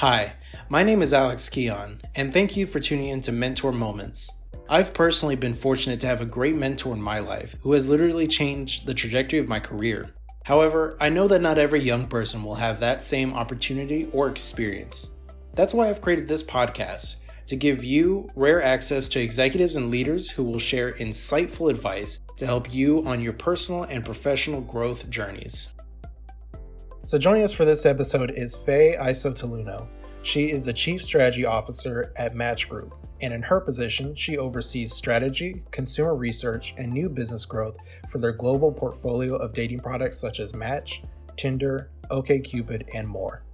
Hi, my name is Alex Keon, and thank you for tuning in to Mentor Moments. I've personally been fortunate to have a great mentor in my life who has literally changed the trajectory of my career. However, I know that not every young person will have that same opportunity or experience. That's why I've created this podcast to give you rare access to executives and leaders who will share insightful advice to help you on your personal and professional growth journeys. So, joining us for this episode is Faye Isotoluno. She is the Chief Strategy Officer at Match Group, and in her position, she oversees strategy, consumer research, and new business growth for their global portfolio of dating products such as Match, Tinder, OkCupid, and more.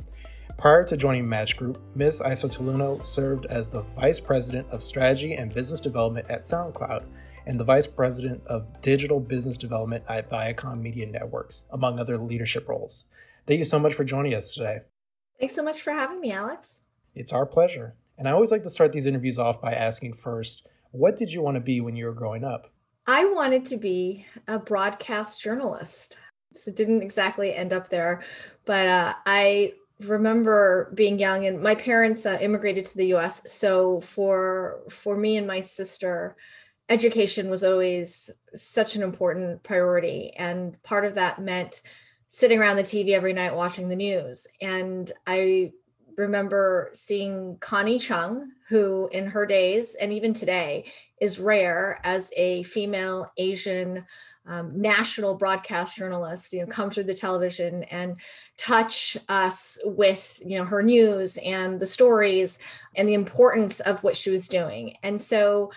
Prior to joining Match Group, Ms. Isotoluno served as the Vice President of Strategy and Business Development at SoundCloud and the Vice President of Digital Business Development at Viacom Media Networks, among other leadership roles. Thank you so much for joining us today. Thanks so much for having me, Alex. It's our pleasure. And I always like to start these interviews off by asking first, what did you want to be when you were growing up? I wanted to be a broadcast journalist. So didn't exactly end up there, but uh, I remember being young and my parents uh, immigrated to the US. So for for me and my sister, education was always such an important priority and part of that meant sitting around the TV every night watching the news. And I remember seeing Connie Chung, who in her days and even today is rare as a female Asian um, national broadcast journalist, you know, come through the television and touch us with, you know, her news and the stories and the importance of what she was doing. And so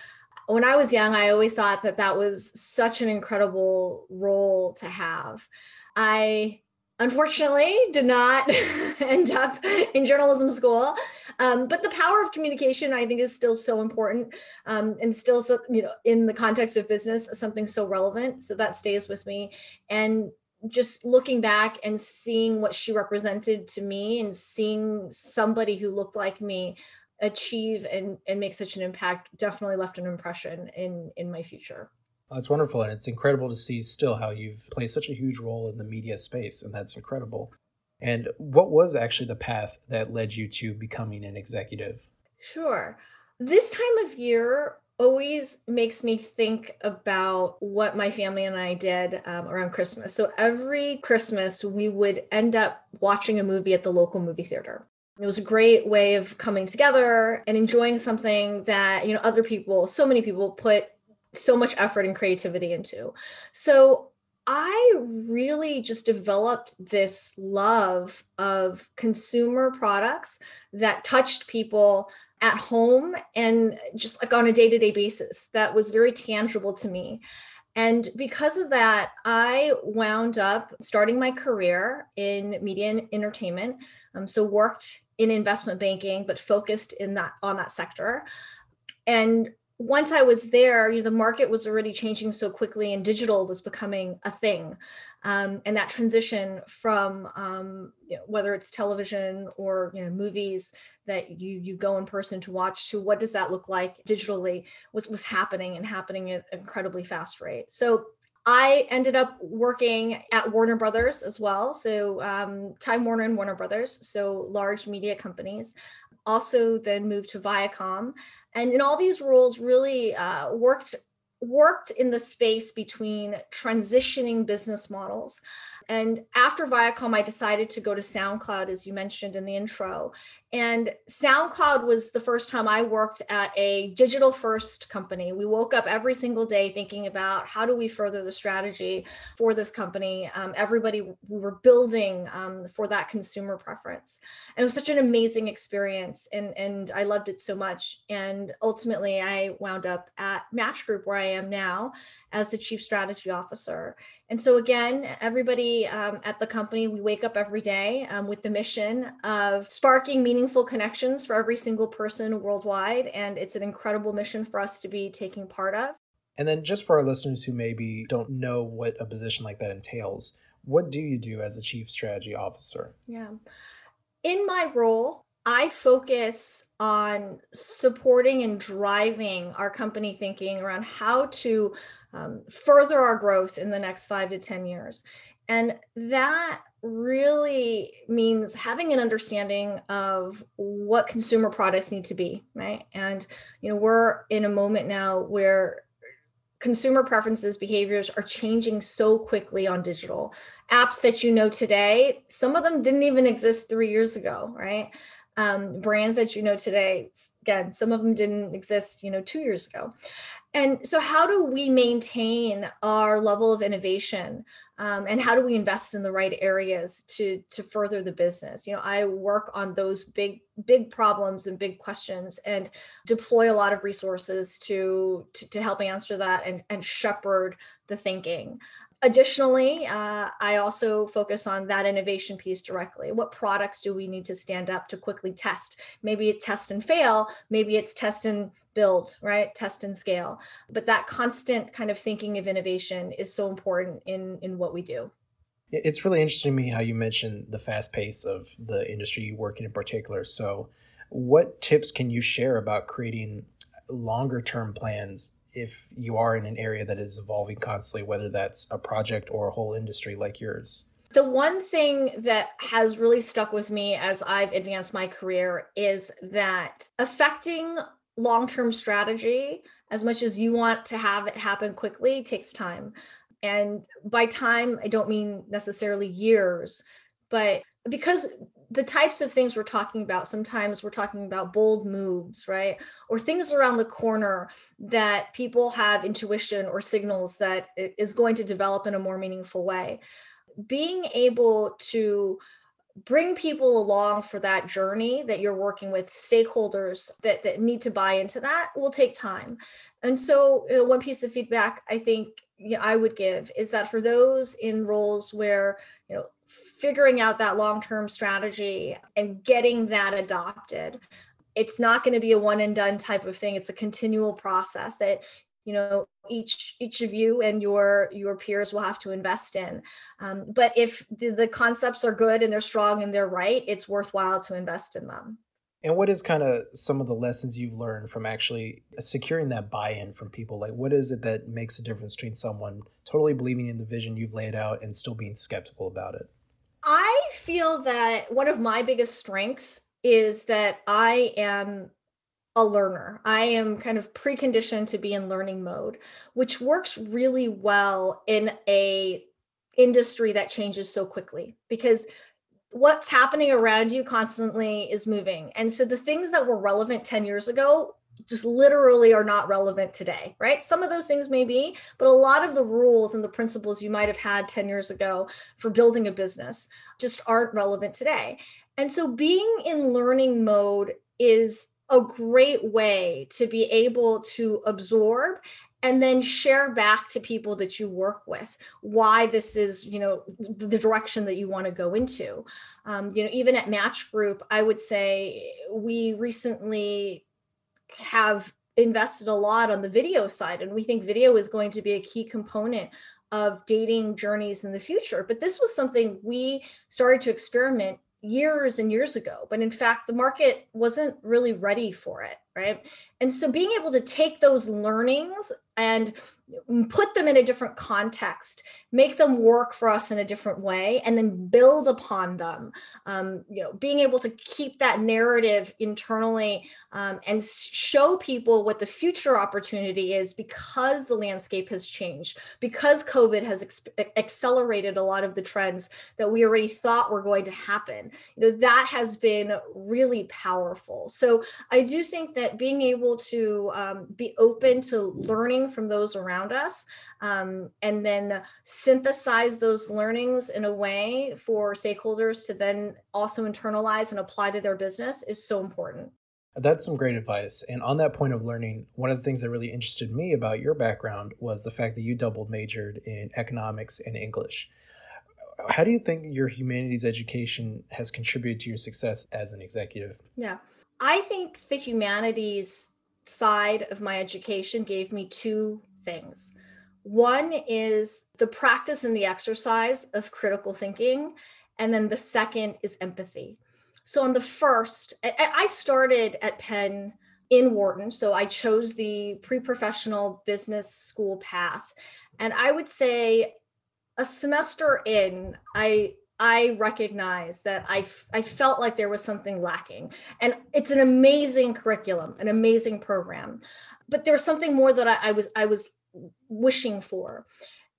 when I was young, I always thought that that was such an incredible role to have. I unfortunately did not end up in journalism school. Um, but the power of communication i think is still so important um, and still so, you know in the context of business something so relevant. So that stays with me. And just looking back and seeing what she represented to me and seeing somebody who looked like me achieve and, and make such an impact definitely left an impression in in my future that's wonderful. And it's incredible to see still how you've played such a huge role in the media space. And that's incredible. And what was actually the path that led you to becoming an executive? Sure. This time of year always makes me think about what my family and I did um, around Christmas. So every Christmas, we would end up watching a movie at the local movie theater. It was a great way of coming together and enjoying something that, you know, other people, so many people put so much effort and creativity into. So I really just developed this love of consumer products that touched people at home and just like on a day to day basis. That was very tangible to me. And because of that, I wound up starting my career in media and entertainment. Um, so worked in investment banking, but focused in that on that sector. And once I was there, you know, the market was already changing so quickly, and digital was becoming a thing. Um, and that transition from um, you know, whether it's television or you know, movies that you you go in person to watch to what does that look like digitally was was happening and happening at an incredibly fast rate. So I ended up working at Warner Brothers as well. So um, Time Warner and Warner Brothers, so large media companies also then moved to Viacom. And in all these roles, really uh, worked worked in the space between transitioning business models and after Viacom, I decided to go to SoundCloud, as you mentioned in the intro. And SoundCloud was the first time I worked at a digital first company. We woke up every single day thinking about how do we further the strategy for this company. Um, everybody, we were building um, for that consumer preference. And it was such an amazing experience. And, and I loved it so much. And ultimately, I wound up at Match Group, where I am now as the chief strategy officer. And so, again, everybody um, at the company, we wake up every day um, with the mission of sparking meaningful connections for every single person worldwide. And it's an incredible mission for us to be taking part of. And then, just for our listeners who maybe don't know what a position like that entails, what do you do as a chief strategy officer? Yeah. In my role, I focus on supporting and driving our company thinking around how to um, further our growth in the next five to 10 years. And that really means having an understanding of what consumer products need to be, right? And you know, we're in a moment now where consumer preferences behaviors are changing so quickly on digital. Apps that you know today some of them didn't even exist three years ago right? Um, brands that you know today again some of them didn't exist you know two years ago. And so how do we maintain our level of innovation um, and how do we invest in the right areas to to further the business you know i work on those big big problems and big questions and deploy a lot of resources to to, to help answer that and and shepherd the thinking Additionally, uh, I also focus on that innovation piece directly. What products do we need to stand up to quickly test? Maybe it's test and fail, maybe it's test and build, right? Test and scale. But that constant kind of thinking of innovation is so important in, in what we do. It's really interesting to me how you mentioned the fast pace of the industry you work in in particular. So, what tips can you share about creating longer term plans if you are in an area that is evolving constantly, whether that's a project or a whole industry like yours? The one thing that has really stuck with me as I've advanced my career is that affecting long term strategy, as much as you want to have it happen quickly, takes time. And by time, I don't mean necessarily years, but because the types of things we're talking about sometimes we're talking about bold moves right or things around the corner that people have intuition or signals that is going to develop in a more meaningful way being able to bring people along for that journey that you're working with stakeholders that, that need to buy into that will take time. And so you know, one piece of feedback i think you know, i would give is that for those in roles where you know figuring out that long-term strategy and getting that adopted it's not going to be a one and done type of thing. It's a continual process that you know each each of you and your your peers will have to invest in. Um, but if the, the concepts are good and they're strong and they're right it's worthwhile to invest in them. And what is kind of some of the lessons you've learned from actually securing that buy-in from people? Like what is it that makes a difference between someone totally believing in the vision you've laid out and still being skeptical about it? I feel that one of my biggest strengths is that I am a learner. I am kind of preconditioned to be in learning mode, which works really well in a industry that changes so quickly because what's happening around you constantly is moving. And so the things that were relevant 10 years ago just literally are not relevant today, right? Some of those things may be, but a lot of the rules and the principles you might have had 10 years ago for building a business just aren't relevant today. And so being in learning mode is a great way to be able to absorb and then share back to people that you work with why this is you know the direction that you want to go into. Um, you know even at match group i would say we recently have invested a lot on the video side and we think video is going to be a key component of dating journeys in the future. But this was something we started to experiment years and years ago but in fact the market wasn't really ready for it right? And so being able to take those learnings and put them in a different context make them work for us in a different way and then build upon them. Um, you know being able to keep that narrative internally um, and show people what the future opportunity is because the landscape has changed because covid has ex- accelerated a lot of the trends that we already thought were going to happen. You know that has been really powerful. So i do think that being able to um, be open to learning from those around us um, and then synthesize those learnings in a way for stakeholders to then also internalize and apply to their business is so important. That's some great advice. And on that point of learning, one of the things that really interested me about your background was the fact that you double majored in economics and English. How do you think your humanities education has contributed to your success as an executive? Yeah, I think the humanities side of my education gave me two things. One is the practice and the exercise of critical thinking. And then the second is empathy. So, on the first, I started at Penn in Wharton. So, I chose the pre professional business school path. And I would say a semester in, I I recognize that I, I felt like there was something lacking. And it's an amazing curriculum, an amazing program. But there's something more that I, I was I was wishing for.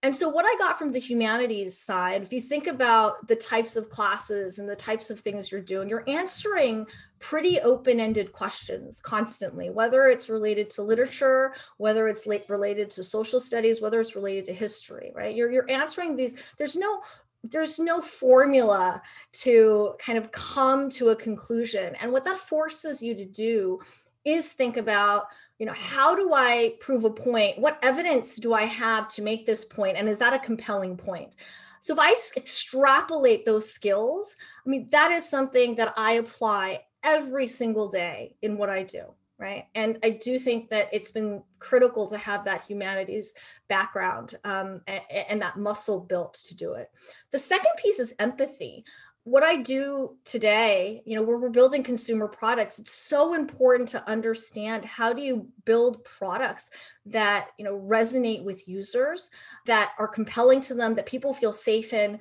And so, what I got from the humanities side, if you think about the types of classes and the types of things you're doing, you're answering pretty open ended questions constantly, whether it's related to literature, whether it's related to social studies, whether it's related to history, right? You're, you're answering these, there's no there's no formula to kind of come to a conclusion. And what that forces you to do is think about you know how do i prove a point? What evidence do i have to make this point? And is that a compelling point? So if i extrapolate those skills i mean that is something that i apply every single day in what i do right? And i do think that it's been critical to have that humanities background um, and, and that muscle built to do it. The second piece is empathy. What I do today, you know, where we're building consumer products, it's so important to understand how do you build products that, you know, resonate with users, that are compelling to them, that people feel safe in.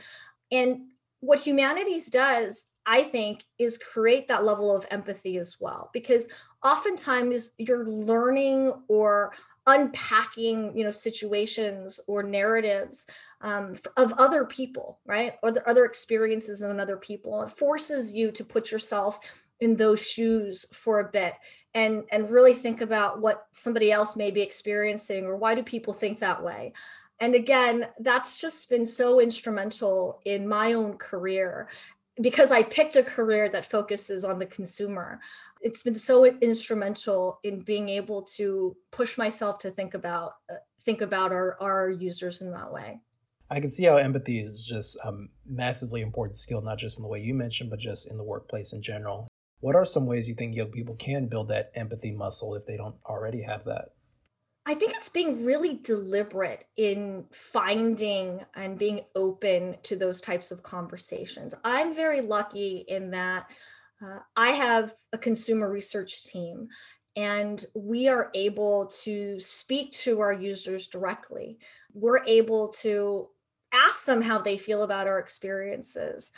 And what humanities does, I think, is create that level of empathy as well, because oftentimes you're learning or unpacking you know situations or narratives um, of other people right? Or the other experiences in other people. It forces you to put yourself in those shoes for a bit and and really think about what somebody else may be experiencing or why do people think that way? And again that's just been so instrumental in my own career because I picked a career that focuses on the consumer, it's been so instrumental in being able to push myself to think about uh, think about our, our users in that way. I can see how empathy is just a massively important skill, not just in the way you mentioned, but just in the workplace in general. What are some ways you think young people can build that empathy muscle if they don't already have that? I think it's being really deliberate in finding and being open to those types of conversations. I'm very lucky in that uh, I have a consumer research team and we are able to speak to our users directly. We're able to ask them how they feel about our experiences.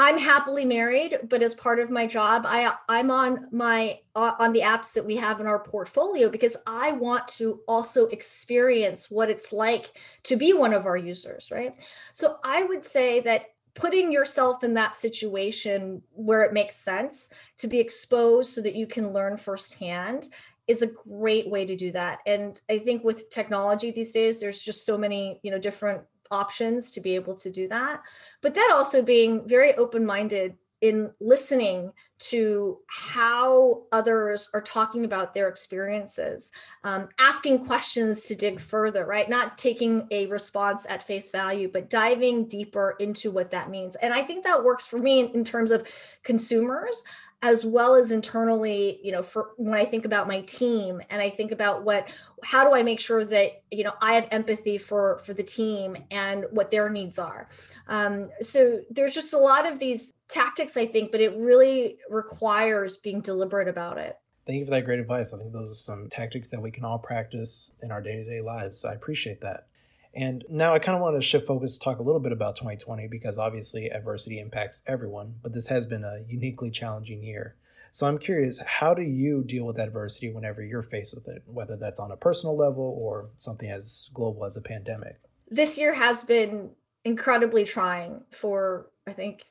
I'm happily married, but as part of my job, I I'm on my uh, on the apps that we have in our portfolio because I want to also experience what it's like to be one of our users, right? So I would say that putting yourself in that situation where it makes sense to be exposed so that you can learn firsthand is a great way to do that. And I think with technology these days, there's just so many, you know, different options to be able to do that. But then also being very open minded in listening to how others are talking about their experiences, um, asking questions to dig further, right? Not taking a response at face value, but diving deeper into what that means. And I think that works for me in, in terms of consumers as well as internally you know for when i think about my team and i think about what how do i make sure that you know i have empathy for for the team and what their needs are. Um, so there's just a lot of these tactics i think but it really requires being deliberate about it. Thank you for that great advice. I think those are some tactics that we can all practice in our day-to-day lives. So i appreciate that and now I kind of want to shift focus to talk a little bit about 2020 because obviously adversity impacts everyone, but this has been a uniquely challenging year. So I'm curious, how do you deal with adversity whenever you're faced with it, whether that's on a personal level or something as global as a pandemic? This year has been incredibly trying for, I think,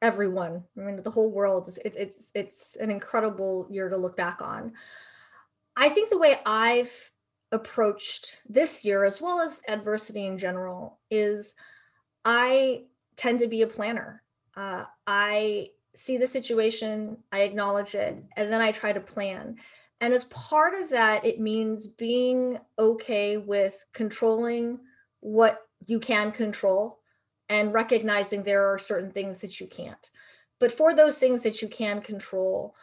everyone. I mean, the whole world. It, it's it's an incredible year to look back on. I think the way I've approached this year, as well as adversity in general, is I tend to be a planner. Uh, I see the situation, I acknowledge it, and then I try to plan. And as part of that, it means being okay with controlling what you can control and recognizing there are certain things that you can't. But for those things that you can control,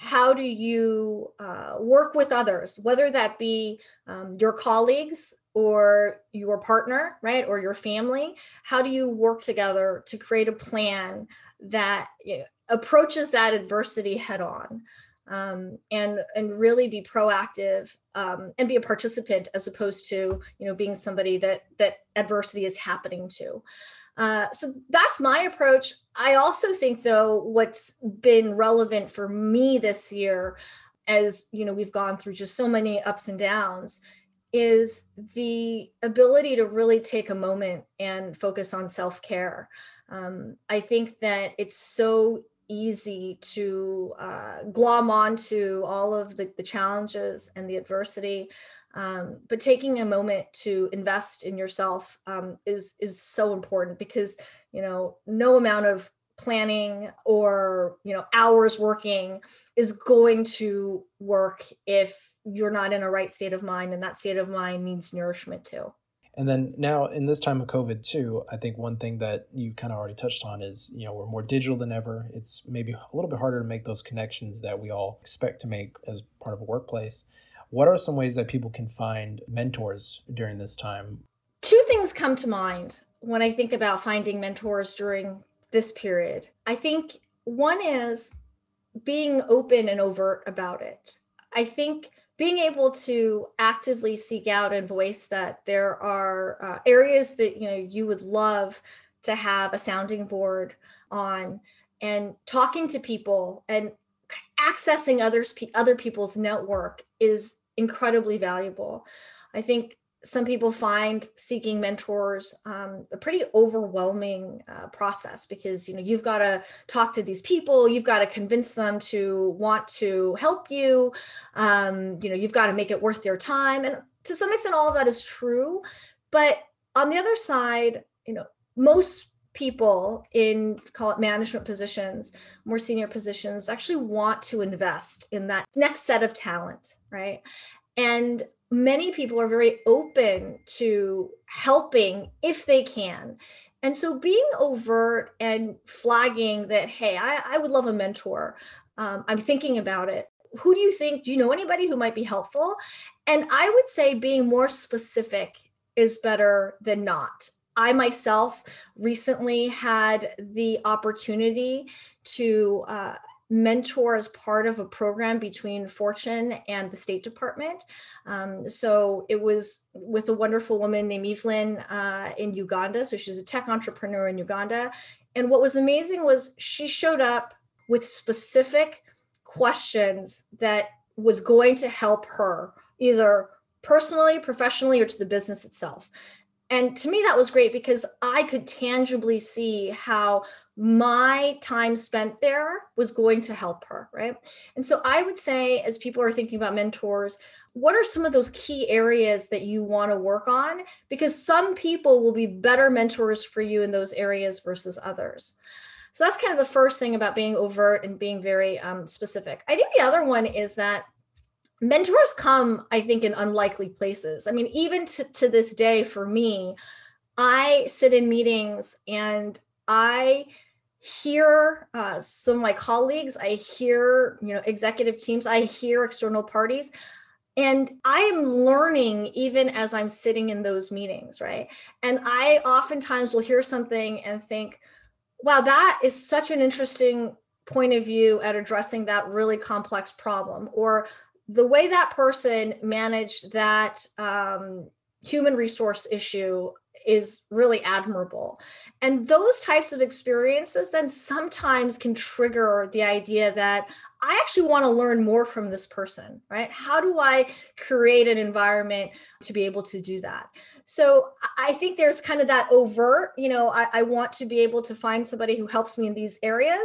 how do you uh, work with others, whether that be um, your colleagues or your partner, right, or your family? How do you work together to create a plan that you know, approaches that adversity head on? Um, and and really be proactive um, and be a participant as opposed to you know being somebody that that adversity is happening to Uh, so that's my approach. I also think, though, what's been relevant for me this year, as you know, we've gone through just so many ups and downs, is the ability to really take a moment and focus on self care. Um, I think that it's so easy to uh, glom onto all of the, the challenges and the adversity. Um, but taking a moment to invest in yourself um, is is so important because you know no amount of planning or you know hours working is going to work if you're not in a right state of mind and that state of mind needs nourishment too and then now in this time of COVID too, I think one thing that you kind of already touched on is, you know, we're more digital than ever. It's maybe a little bit harder to make those connections that we all expect to make as part of a workplace. What are some ways that people can find mentors during this time? Two things come to mind when I think about finding mentors during this period. I think one is being open and overt about it. I think being able to actively seek out and voice that there are uh, areas that you know you would love to have a sounding board on and talking to people and accessing others other people's network is incredibly valuable. I think some people find seeking mentors um, a pretty overwhelming uh, process because you know you've got to talk to these people you've got to convince them to want to help you um, you know you've got to make it worth their time. And to some extent all of that is true. But on the other side you know most people in call it management positions more senior positions actually want to invest in that next set of talent right? And many people are very open to helping if they can. And so being overt and flagging that, hey, I, I would love a mentor. Um, I'm thinking about it. Who do you think? Do you know anybody who might be helpful? And I would say being more specific is better than not. I myself recently had the opportunity to uh, mentor as part of a program between Fortune and the State Department. Um, so it was with a wonderful woman named Evelyn uh, in Uganda. So she's a tech entrepreneur in Uganda. And what was amazing was she showed up with specific questions that was going to help her either personally, professionally, or to the business itself. And to me, that was great because I could tangibly see how my time spent there was going to help her, right? And so I would say, as people are thinking about mentors, what are some of those key areas that you want to work on? Because some people will be better mentors for you in those areas versus others. So that's kind of the first thing about being overt and being very um, specific. I think the other one is that mentors come, I think, in unlikely places. I mean, even to, to this day, for me, I sit in meetings and I hear uh, some of my colleagues i hear you know executive teams i hear external parties and i am learning even as i'm sitting in those meetings right and i oftentimes will hear something and think wow that is such an interesting point of view at addressing that really complex problem or the way that person managed that um, human resource issue is really admirable. And those types of experiences then sometimes can trigger the idea that I actually want to learn more from this person, right? How do I create an environment to be able to do that? So I think there's kind of that overt, you know, I, I want to be able to find somebody who helps me in these areas.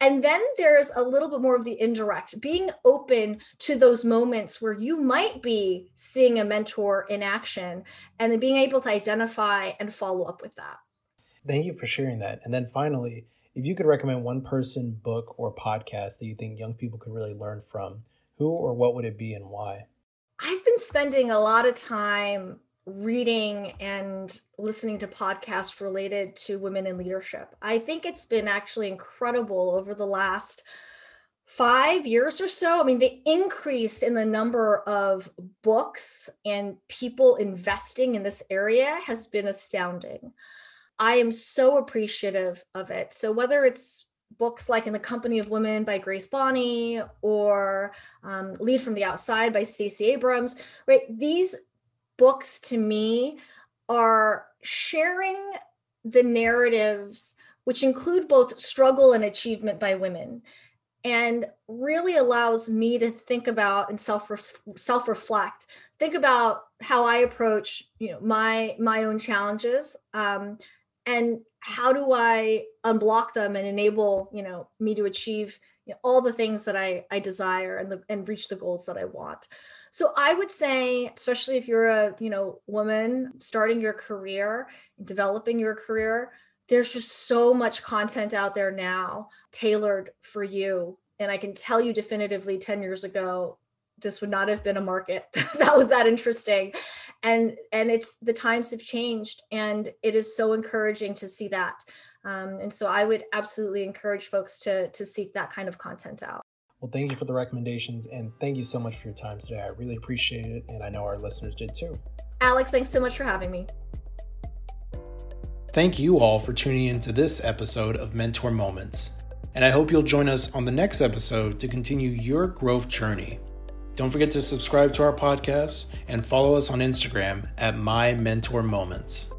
And then there's a little bit more of the indirect, being open to those moments where you might be seeing a mentor in action and then being able to identify and follow up with that. Thank you for sharing that. And then finally, if you could recommend one person, book, or podcast that you think young people could really learn from, who or what would it be and why? I've been spending a lot of time reading and listening to podcasts related to women in leadership. I think it's been actually incredible over the last five years or so. I mean, the increase in the number of books and people investing in this area has been astounding. I am so appreciative of it. So, whether it's books like In the Company of Women by Grace Bonney or um, Lead from the Outside by Stacey Abrams, right? These books to me are sharing the narratives, which include both struggle and achievement by women, and really allows me to think about and self self reflect think about how i approach you know my my own challenges um, and how do i unblock them and enable you know me to achieve you know, all the things that i i desire and the and reach the goals that i want. So i would say especially if you're a you know woman starting your career developing your career there's just so much content out there now tailored for you. And i can tell you definitively 10 years ago this would not have been a market. That was that interesting. And and it's the times have changed and it is so encouraging to see that. Um, and so i would absolutely encourage folks to to seek that kind of content out. Well thank you for the recommendations and thank you so much for your time today. I really appreciate it and i know our listeners did too. Alex thanks so much for having me. Thank you all for tuning into this episode of mentor moments and i hope you'll join us on the next episode to continue your growth journey don't forget to subscribe to our podcast and follow us on Instagram at My Mentor Moments.